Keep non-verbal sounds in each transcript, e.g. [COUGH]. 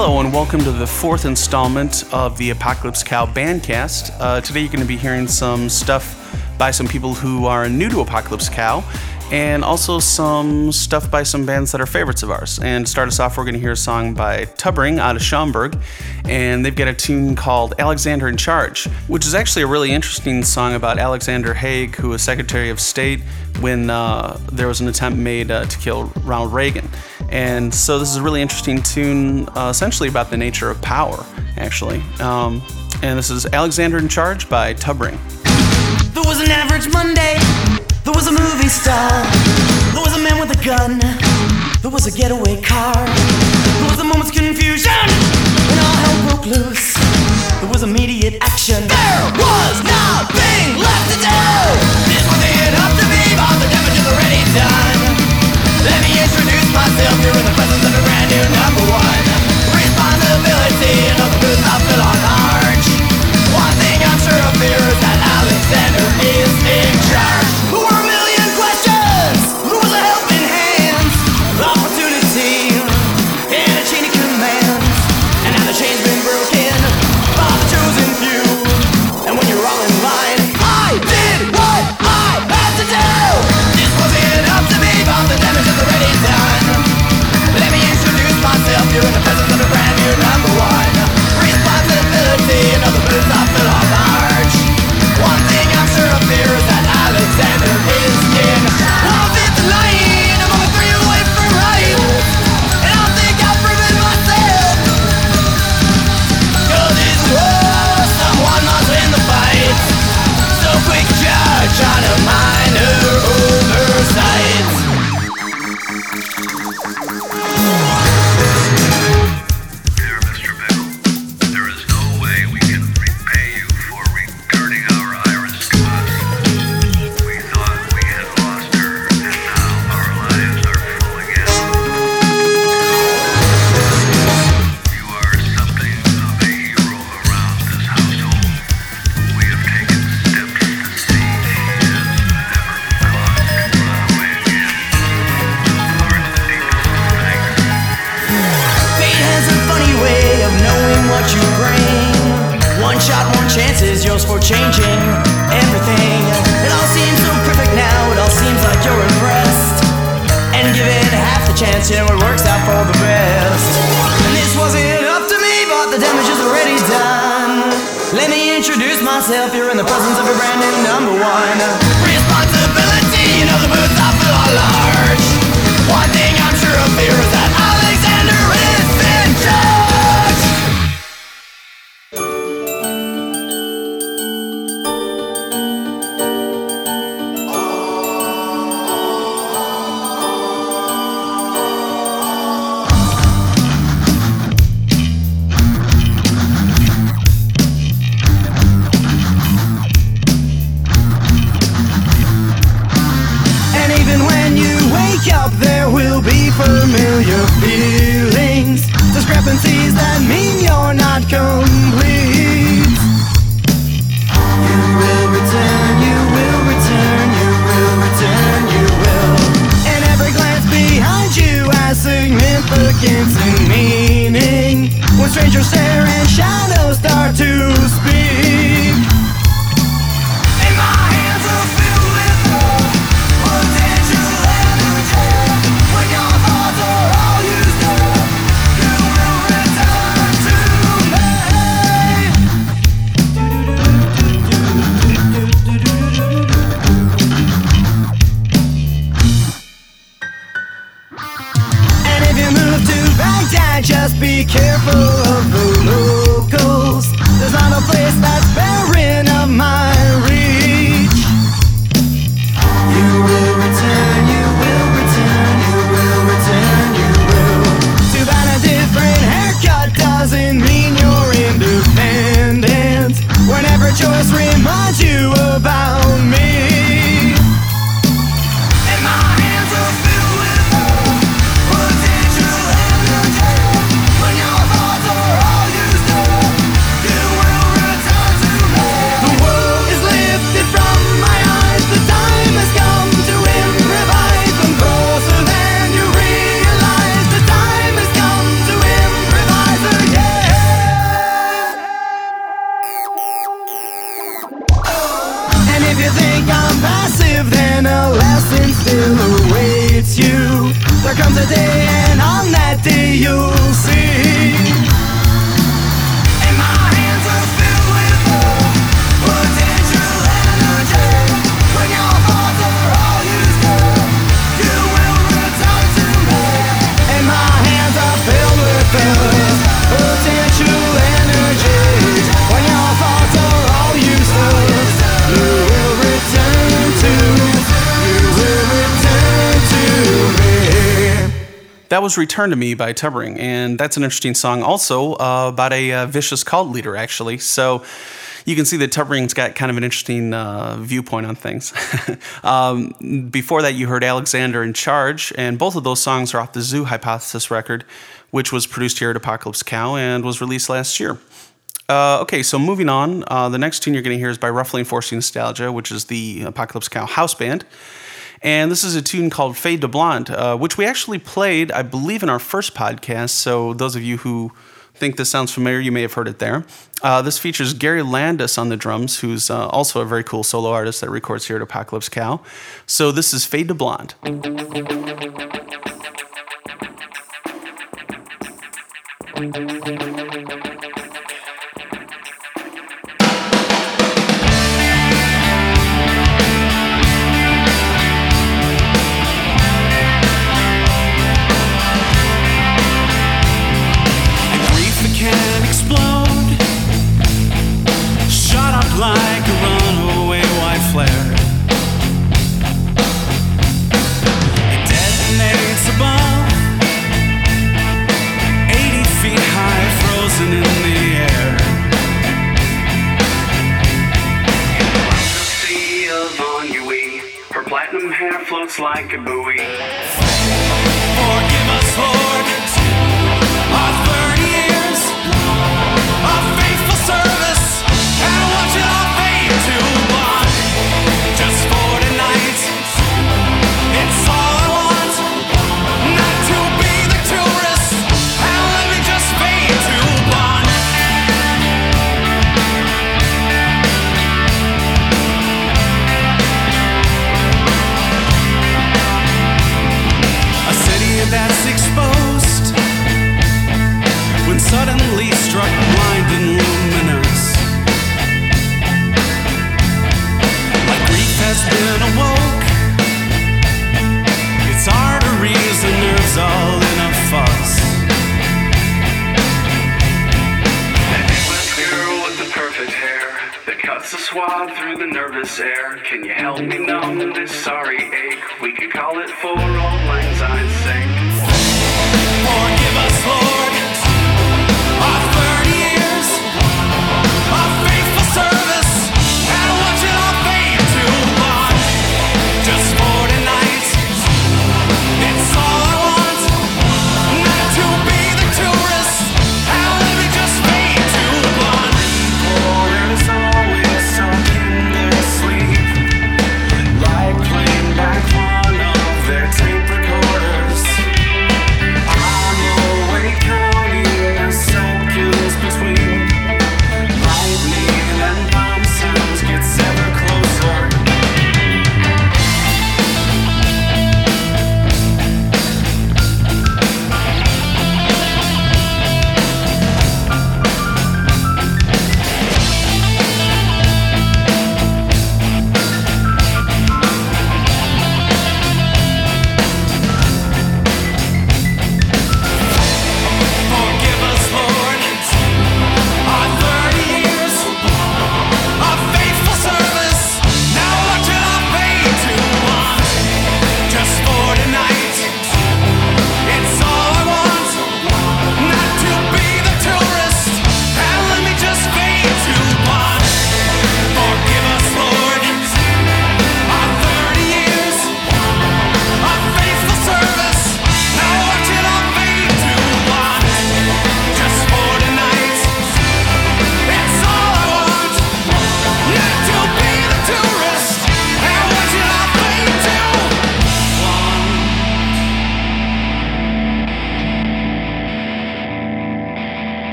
Hello, and welcome to the fourth installment of the Apocalypse Cow Bandcast. Uh, today, you're going to be hearing some stuff by some people who are new to Apocalypse Cow, and also some stuff by some bands that are favorites of ours. And to start us off, we're going to hear a song by Tubbring out of Schaumburg, and they've got a tune called Alexander in Charge, which is actually a really interesting song about Alexander Haig, who was Secretary of State when uh, there was an attempt made uh, to kill Ronald Reagan. And so this is a really interesting tune, uh, essentially about the nature of power, actually. Um, and this is Alexander in Charge by Tubbring. There was an average Monday. There was a movie star. There was a man with a gun. There was a getaway car. There was a moment's confusion. And all hell broke loose. There was immediate action. There was nothing left to do. This wasn't up to me, but the damage is already done. Let me introduce myself here in the presence of a brand new number one. Responsibility and all the boots I fill on large. One thing I'm sure of here is that Alexander is in charge. Chance, you know it works out for the best. And this wasn't up to me, but the damage is already done. Let me introduce myself, you're in the presence of a brand new number one. Responsibility, you know the boots I fill are large. One thing I'm sure of here is that careful That was Return to Me by Tubbering, and that's an interesting song also uh, about a uh, vicious cult leader, actually. So you can see that Tubbering's got kind of an interesting uh, viewpoint on things. [LAUGHS] um, before that, you heard Alexander in Charge, and both of those songs are off the Zoo Hypothesis record, which was produced here at Apocalypse Cow and was released last year. Uh, okay, so moving on, uh, the next tune you're going to hear is by Roughly Enforcing Nostalgia, which is the Apocalypse Cow house band. And this is a tune called Fade to Blonde, uh, which we actually played, I believe, in our first podcast. So those of you who think this sounds familiar, you may have heard it there. Uh, this features Gary Landis on the drums, who's uh, also a very cool solo artist that records here at Apocalypse Cow. So this is Fade to Blonde.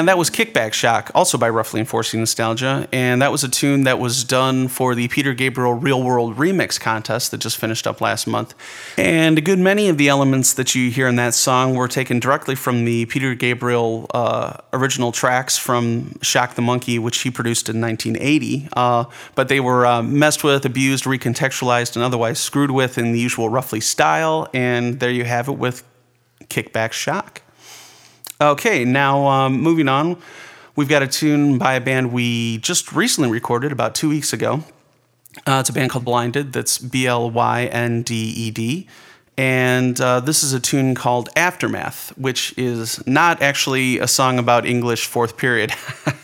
And that was Kickback Shock, also by Roughly Enforcing Nostalgia. And that was a tune that was done for the Peter Gabriel Real World Remix contest that just finished up last month. And a good many of the elements that you hear in that song were taken directly from the Peter Gabriel uh, original tracks from Shock the Monkey, which he produced in 1980. Uh, but they were uh, messed with, abused, recontextualized, and otherwise screwed with in the usual Roughly style. And there you have it with Kickback Shock. Okay, now um, moving on, we've got a tune by a band we just recently recorded about two weeks ago. Uh, it's a band called Blinded. That's B L Y N D E D. And uh, this is a tune called Aftermath, which is not actually a song about English fourth period.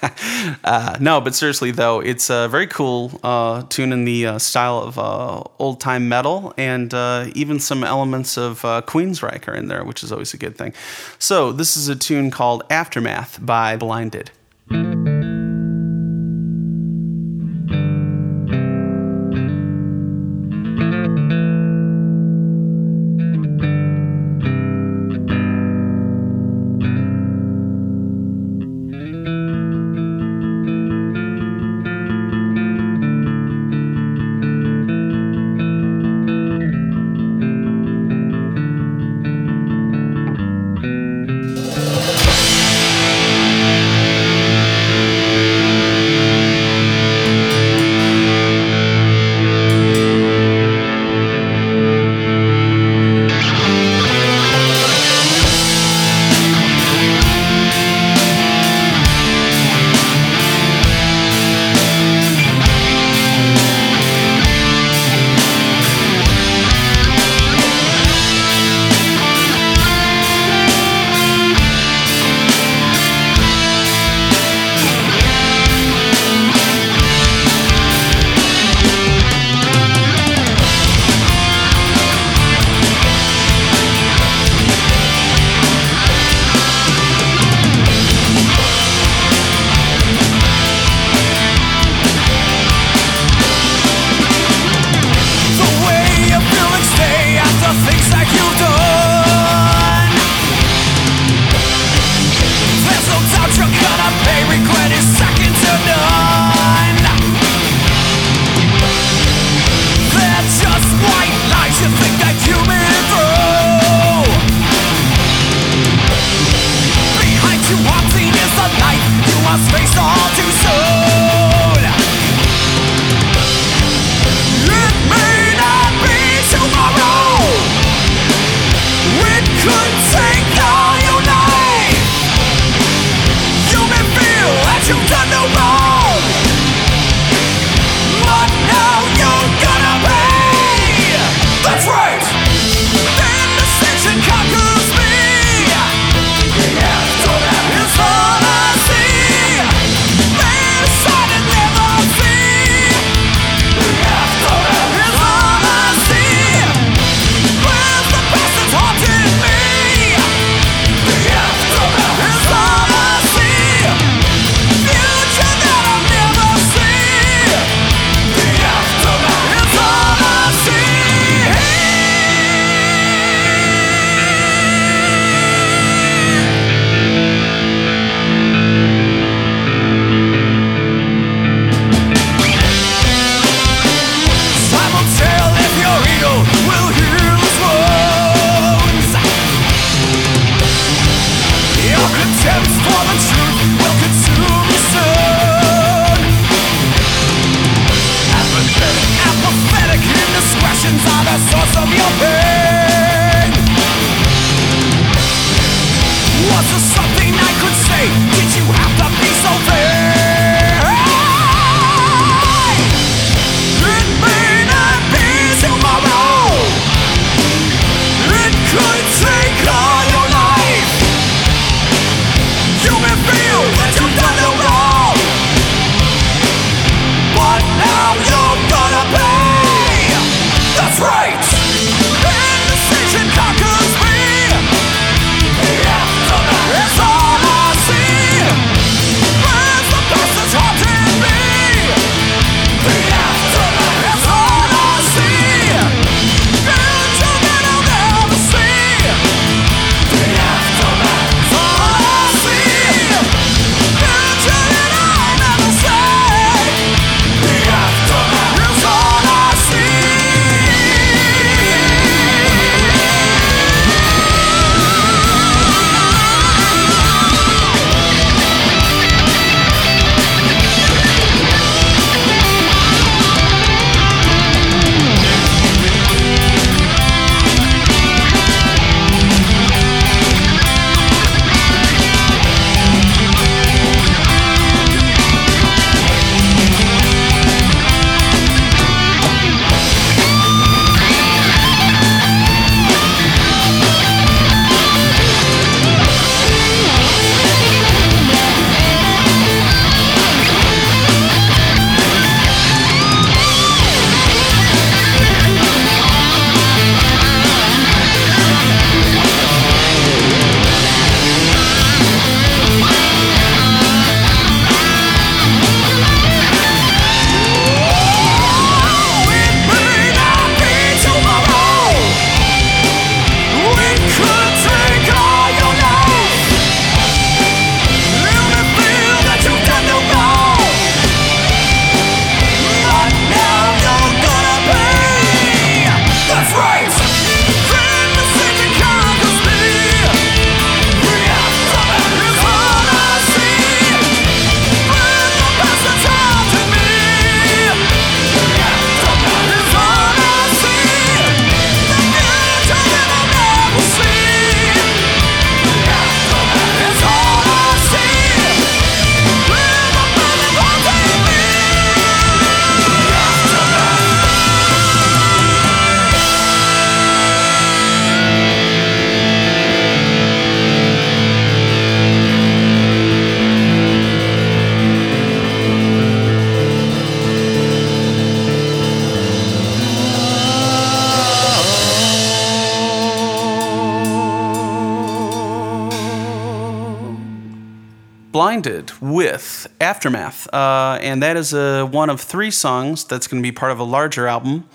[LAUGHS] uh, no, but seriously, though, it's a very cool uh, tune in the uh, style of uh, old time metal, and uh, even some elements of Queensryche are in there, which is always a good thing. So, this is a tune called Aftermath by Blinded. blinded with Aftermath, uh, and that is a, one of three songs that's going to be part of a larger album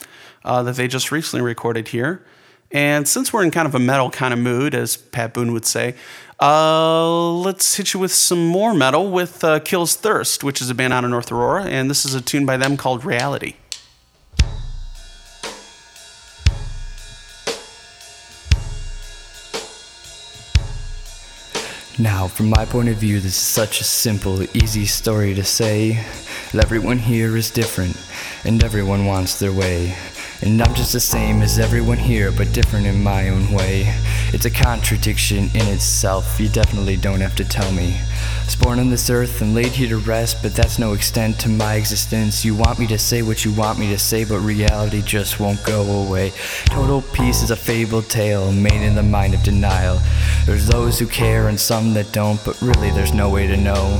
uh, that they just recently recorded here. And since we're in kind of a metal kind of mood, as Pat Boone would say, uh, let's hit you with some more metal with uh, Kills Thirst, which is a band out of North Aurora, and this is a tune by them called Reality. Now, from my point of view, this is such a simple, easy story to say everyone here is different, and everyone wants their way. And I'm just the same as everyone here, but different in my own way. It's a contradiction in itself, you definitely don't have to tell me. I was born on this earth and laid here to rest, but that's no extent to my existence. You want me to say what you want me to say, but reality just won't go away. Total peace is a fabled tale made in the mind of denial. There's those who care and some that don't, but really there's no way to know.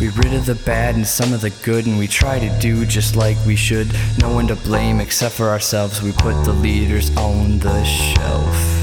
We rid of the bad and some of the good, and we try to do just like we should. No one to blame except for ourselves. We put the leaders on the shelf.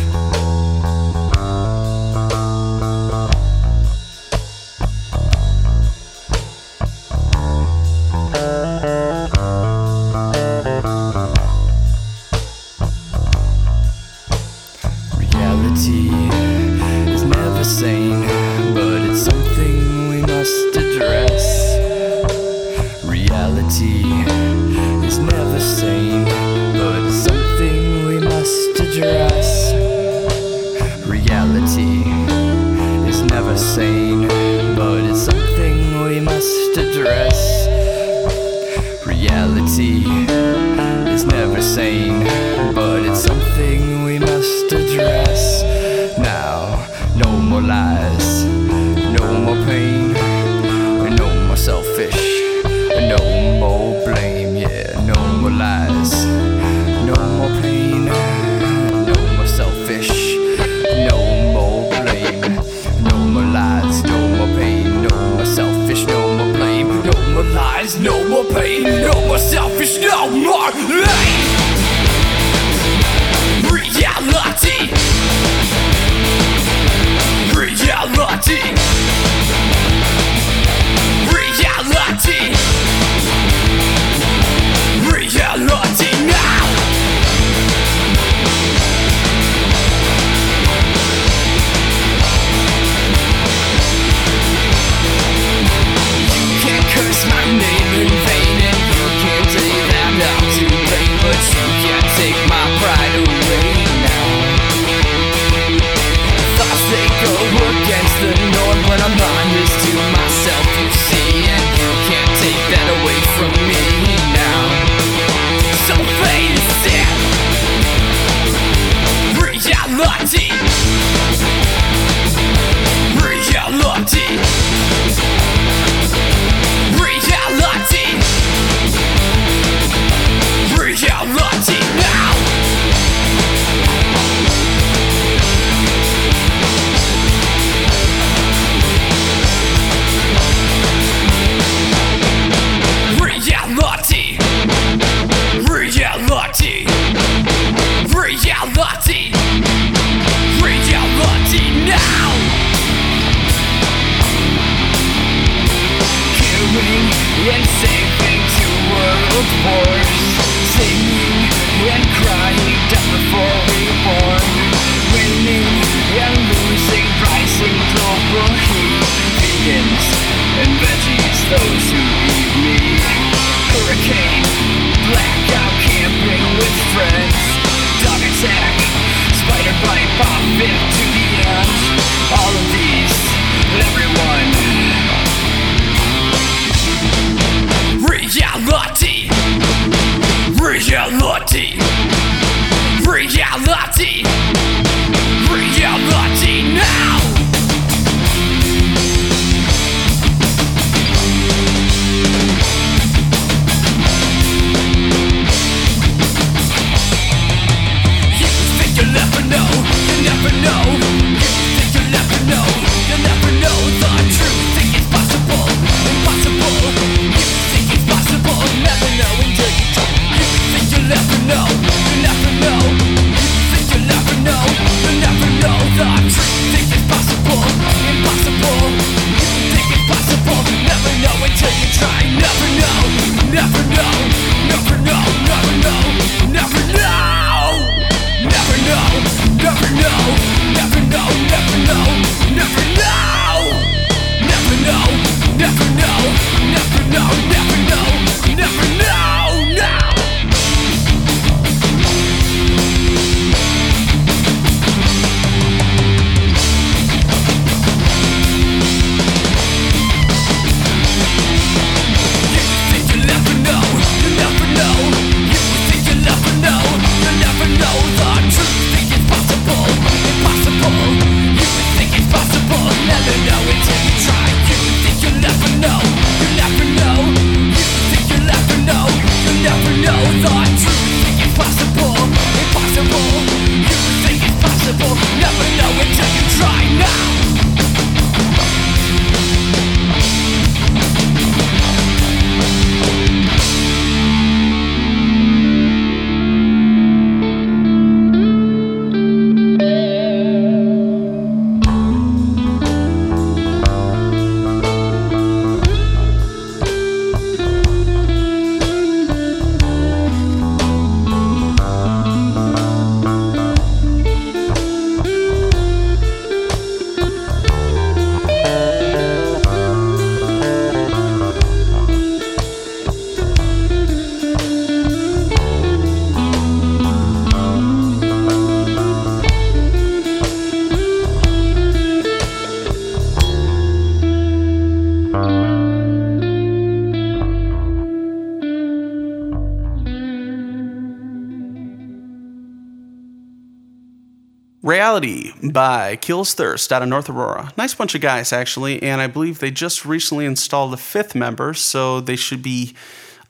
By Kills Thirst out of North Aurora. Nice bunch of guys, actually, and I believe they just recently installed a fifth member, so they should be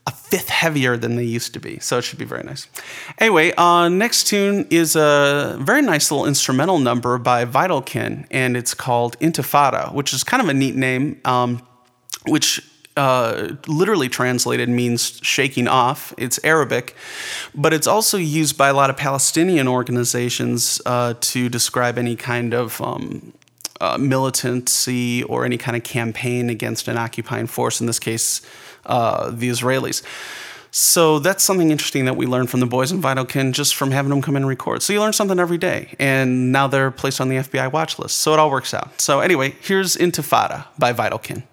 a fifth heavier than they used to be. So it should be very nice. Anyway, uh, next tune is a very nice little instrumental number by Vitalkin, and it's called Intifada, which is kind of a neat name, um, which uh, literally translated means shaking off. It's Arabic, but it's also used by a lot of Palestinian organizations uh, to describe any kind of um, uh, militancy or any kind of campaign against an occupying force, in this case, uh, the Israelis. So that's something interesting that we learned from the boys in Vitalkin just from having them come in and record. So you learn something every day, and now they're placed on the FBI watch list. So it all works out. So anyway, here's Intifada by Vitalkin.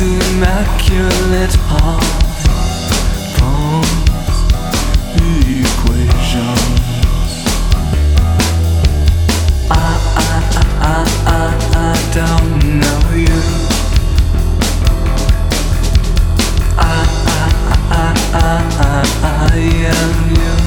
immaculate heart forms equations. I, I, I, I, I don't know you. I, I, I, I, I, I am you.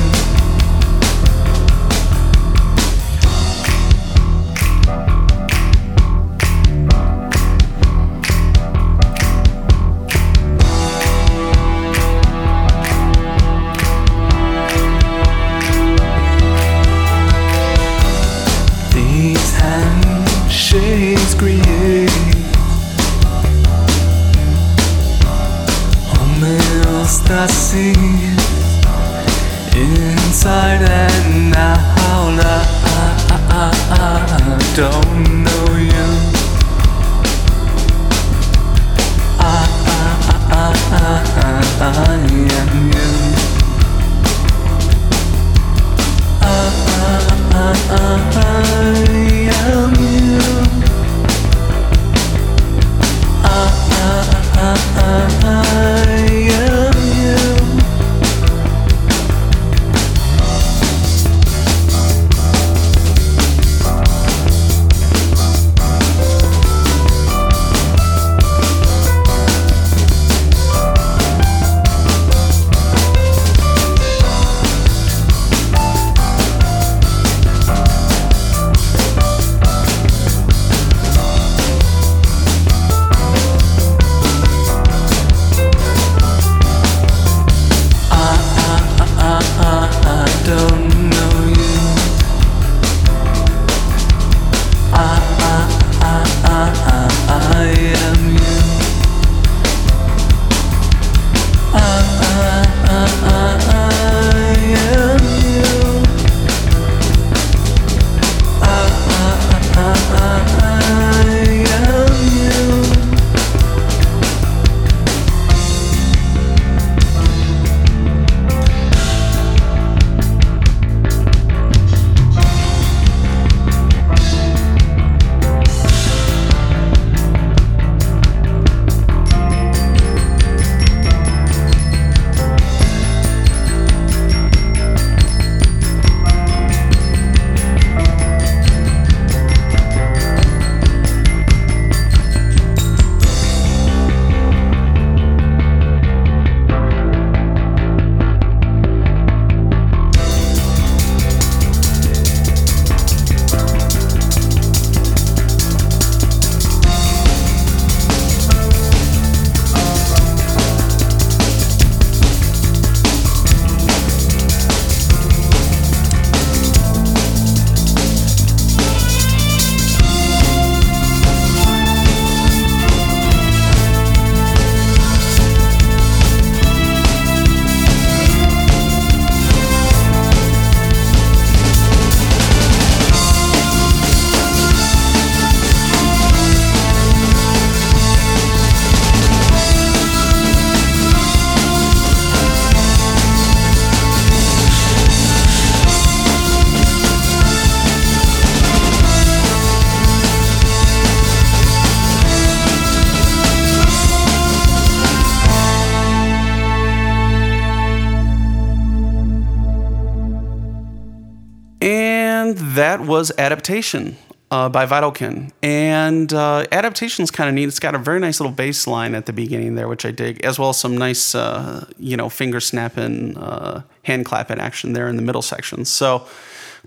Was Adaptation uh, by Vitalkin. And uh, Adaptation's kind of neat. It's got a very nice little bass line at the beginning there, which I dig, as well as some nice, uh, you know, finger snapping, uh, hand clapping action there in the middle section. So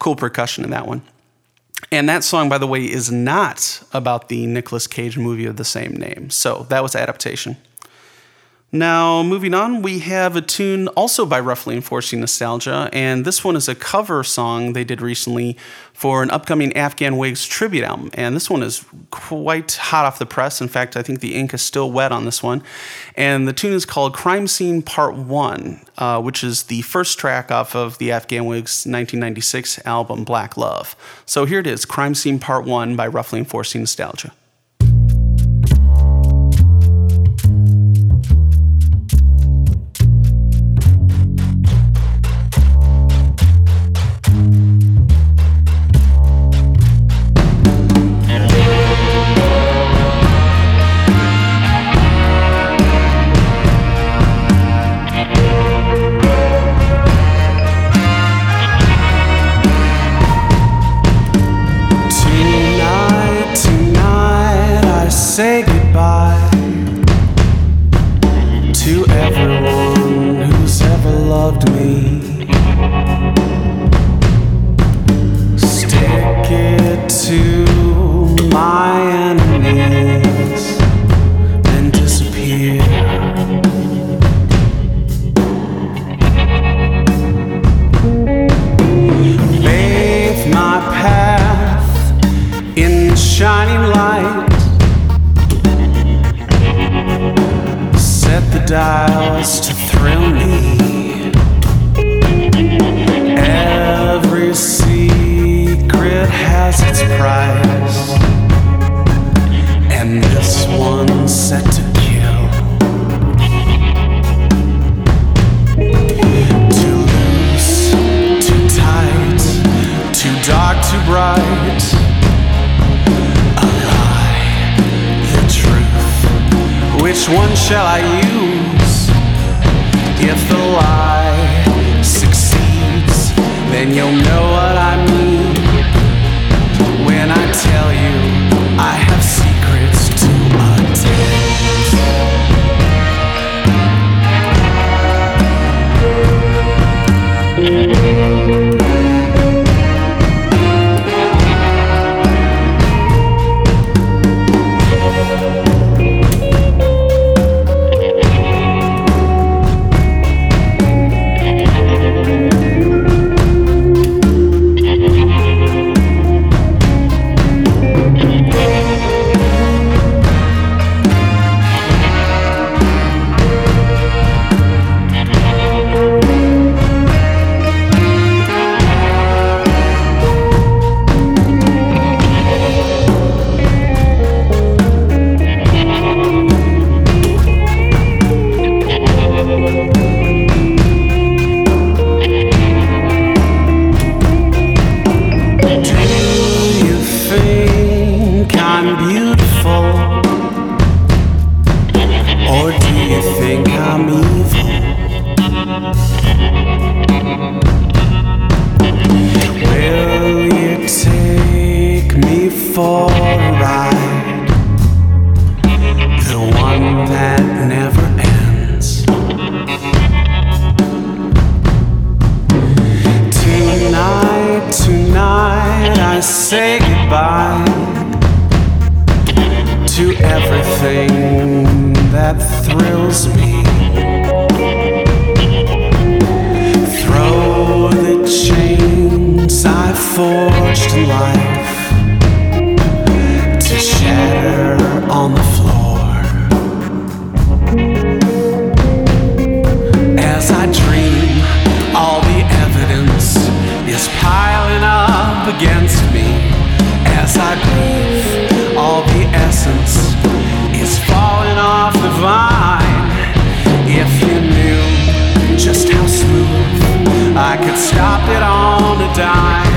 cool percussion in that one. And that song, by the way, is not about the Nicolas Cage movie of the same name. So that was Adaptation. Now, moving on, we have a tune also by Roughly Enforcing Nostalgia, and this one is a cover song they did recently for an upcoming Afghan Whigs tribute album. And this one is quite hot off the press. In fact, I think the ink is still wet on this one. And the tune is called Crime Scene Part 1, uh, which is the first track off of the Afghan Whigs 1996 album Black Love. So here it is Crime Scene Part 1 by Roughly Enforcing Nostalgia. Shall I is piling up against me. As I breathe, all the essence is falling off the vine. If you knew just how smooth I could stop it on a dime,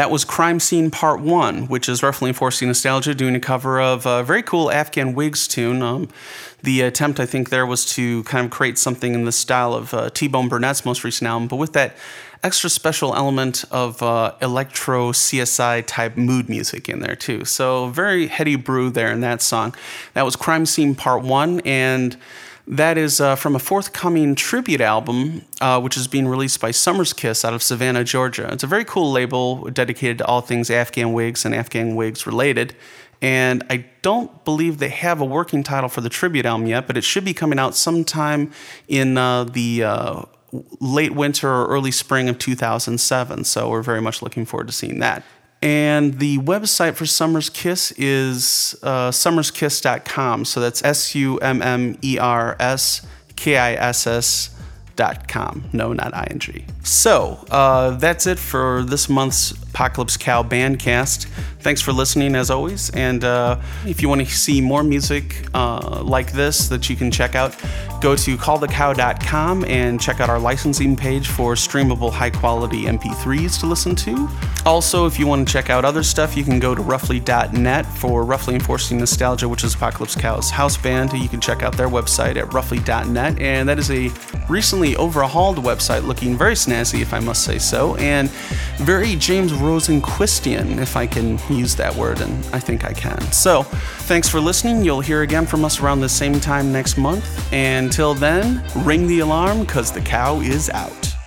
that was Crime Scene Part 1, which is roughly enforcing nostalgia, doing a cover of a very cool Afghan Whigs tune. Um, the attempt, I think, there was to kind of create something in the style of uh, T Bone Burnett's most recent album, but with that extra special element of uh, electro CSI type mood music in there, too. So, very heady brew there in that song. That was Crime Scene Part 1, and that is uh, from a forthcoming tribute album, uh, which is being released by Summer's Kiss out of Savannah, Georgia. It's a very cool label dedicated to all things Afghan Whigs and Afghan Whigs related. And I don't believe they have a working title for the tribute album yet, but it should be coming out sometime in uh, the uh, late winter or early spring of 2007. So we're very much looking forward to seeing that. And the website for Summer's Kiss is uh, summerskiss.com. So that's S U M M E R S K I S S dot com. No, not ing. So uh, that's it for this month's Apocalypse Cow Bandcast. Thanks for listening as always. And uh, if you want to see more music uh, like this that you can check out, go to callthecow.com and check out our licensing page for streamable high quality MP3s to listen to. Also, if you want to check out other stuff, you can go to roughly.net for Roughly Enforcing Nostalgia, which is Apocalypse Cow's house band. You can check out their website at roughly.net. And that is a recently overhauled website looking very snazzy, if I must say so, and very James Rosenquistian, if I can use that word, and I think I can. So, thanks for listening. You'll hear again from us around the same time next month. And until then, ring the alarm because the cow is out.